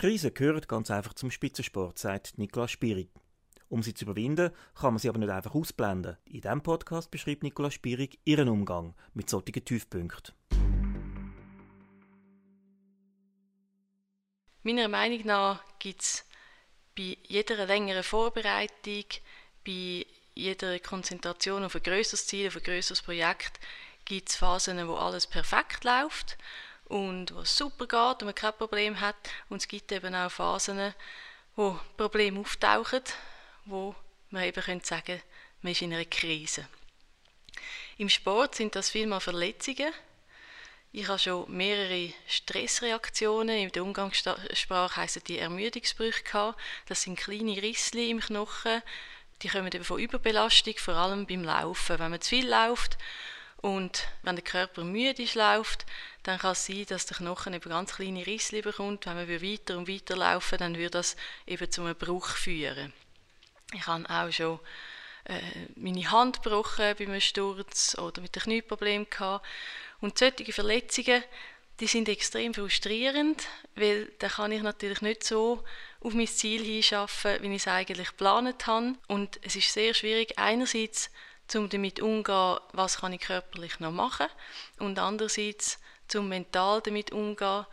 Krisen gehören ganz einfach zum Spitzensport, sagt Niklas Spierig. Um sie zu überwinden, kann man sie aber nicht einfach ausblenden. In diesem Podcast beschreibt Niklas Spierig ihren Umgang mit solchen Tiefpunkten. Meiner Meinung nach gibt es bei jeder längeren Vorbereitung, bei jeder Konzentration auf ein größeres Ziel, auf ein größeres Projekt, gibt es Phasen, wo alles perfekt läuft und wo es super geht und man kein Problem hat. Und es gibt eben auch Phasen, wo Probleme auftauchen, wo man eben könnte sagen, man ist in einer Krise. Im Sport sind das vielmal Verletzungen. Ich habe schon mehrere Stressreaktionen. In der Umgangssprache heißen die Ermüdungsbrüche gehabt. Das sind kleine Rissli im Knochen. Die kommen eben von Überbelastung, vor allem beim Laufen. Wenn man zu viel läuft und wenn der Körper müde ist, läuft, dann kann es sein, dass der Knochen eben ganz kleine Risse bekommt. Wenn man weiter und weiter laufen dann würde das eben zu einem Bruch führen. Ich habe auch schon äh, meine Hand gebrochen bei einem Sturz oder mit einem Knieproblem gehabt. Und solche Verletzungen, die sind extrem frustrierend, weil da kann ich natürlich nicht so auf mein Ziel hinschaffen, wie ich es eigentlich geplant habe. Und es ist sehr schwierig, einerseits um damit umzugehen, was kann ich körperlich noch machen und andererseits zum mental damit umzugehen,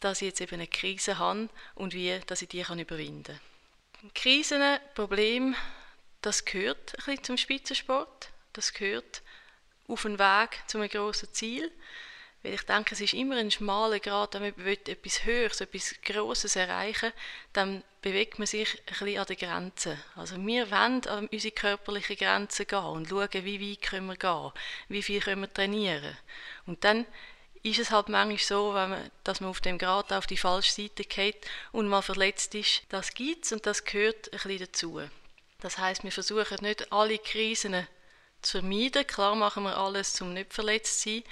dass ich jetzt eben eine Krise habe und wie dass ich die kann überwinden kann. Krisen, Probleme, das gehört ein bisschen zum Spitzensport, das gehört auf den Weg zu einem grossen Ziel. Weil ich denke, es ist immer ein schmaler Grad, wenn man etwas Höheres, etwas Grosses erreichen dann bewegt man sich ein bisschen an der Grenze. Also wir wollen an unsere körperlichen Grenzen gehen und schauen, wie weit können wir gehen, wie viel können wir trainieren. Und dann ist es halt manchmal so, man, dass man auf dem Grad auf die falsche Seite geht und mal verletzt ist. Das gibt es und das gehört ein bisschen dazu. Das heißt, wir versuchen nicht alle Krisen zu vermeiden. Klar machen wir alles, um nicht verletzt zu sein,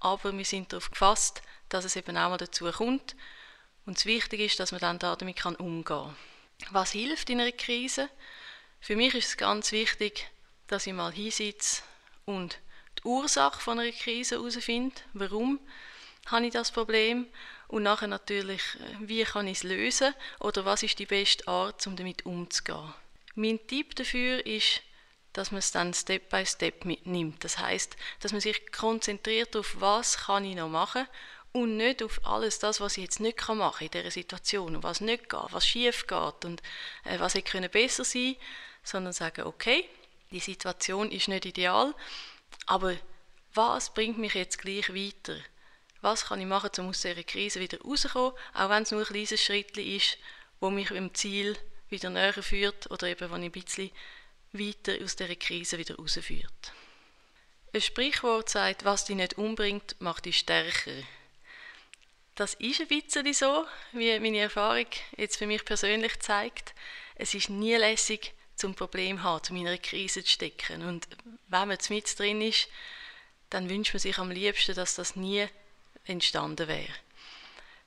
aber wir sind darauf gefasst, dass es eben auch mal dazu kommt. Und das Wichtige ist, dass man dann damit umgehen kann. Was hilft in einer Krise? Für mich ist es ganz wichtig, dass ich mal hinsitze und die Ursache von einer Krise herausfinde. Warum habe ich das Problem? Und nachher natürlich, wie kann ich es lösen? Oder was ist die beste Art, um damit umzugehen? Mein Tipp dafür ist, dass man es dann Step by Step mitnimmt. Das heißt, dass man sich konzentriert auf was kann ich noch machen und nicht auf alles das, was ich jetzt nicht machen kann in dieser Situation und was nicht geht, was schief geht und äh, was hätte besser sein, sondern sagen, okay, die Situation ist nicht ideal, aber was bringt mich jetzt gleich weiter? Was kann ich machen, um aus dieser Krise wieder rauszukommen, auch wenn es nur ein kleines Schritt ist, wo mich im Ziel wieder näher führt oder eben, wo ich ein bisschen weiter aus dieser Krise wieder rausführt. Ein Sprichwort sagt, was dich nicht umbringt, macht dich stärker. Das ist ein bisschen so, wie meine Erfahrung jetzt für mich persönlich zeigt. Es ist nie lässig, zum Problem haben, zu meiner Krise zu stecken. Und wenn man mit drin ist, dann wünscht man sich am liebsten, dass das nie entstanden wäre.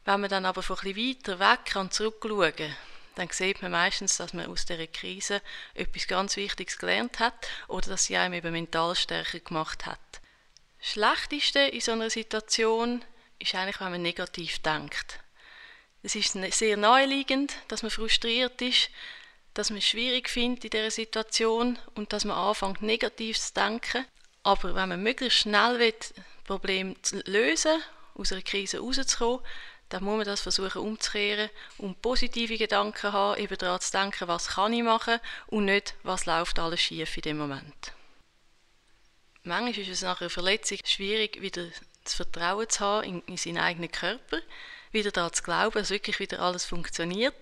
Wenn man dann aber von ein bisschen weiter weg kann zurückschauen dann sieht man meistens, dass man aus dieser Krise etwas ganz Wichtiges gelernt hat oder dass sie einem eben mental stärker gemacht hat. Das Schlechteste in so einer Situation ist eigentlich, wenn man negativ denkt. Es ist sehr naheliegend, dass man frustriert ist, dass man es schwierig findet in dieser Situation und dass man anfängt, negativ zu denken. Aber wenn man möglichst schnell will, Problem zu lösen, aus einer Krise rauszukommen, dann muss man das versuchen umzukehren und positive Gedanken haben, eben daran zu denken, was kann ich machen und nicht, was läuft alles schief in dem Moment. Manchmal ist es nach einer Verletzung schwierig, wieder das Vertrauen zu haben in, in seinen eigenen Körper, wieder daran zu glauben, dass wirklich wieder alles funktioniert.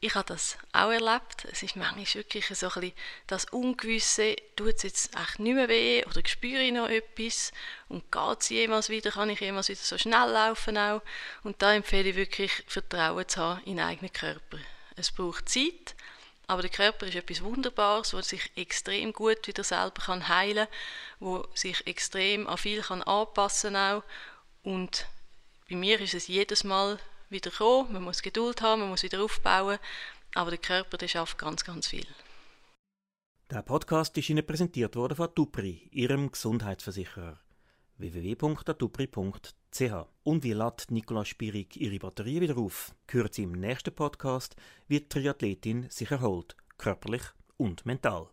Ich habe das auch erlebt. Es ist manchmal wirklich so ein bisschen das Ungewisse, tut es jetzt echt nicht mehr weh oder spüre ich noch etwas und geht es jemals wieder, kann ich jemals wieder so schnell laufen auch. Und da empfehle ich wirklich, Vertrauen zu haben in den eigenen Körper. Es braucht Zeit, aber der Körper ist etwas Wunderbares, wo sich extrem gut wieder selber kann heilen kann, wo sich extrem an viel kann anpassen auch. Und bei mir ist es jedes Mal wieder kommen. Man muss Geduld haben, man muss wieder aufbauen. Aber der Körper der schafft ganz, ganz viel. Der Podcast ist Ihnen präsentiert worden von Dupri, Ihrem Gesundheitsversicherer. www.atupri.ch. Und wie lädt Nicola Spirig ihre Batterie wieder auf? Hört sie im nächsten Podcast, wie die Triathletin sich erholt, körperlich und mental.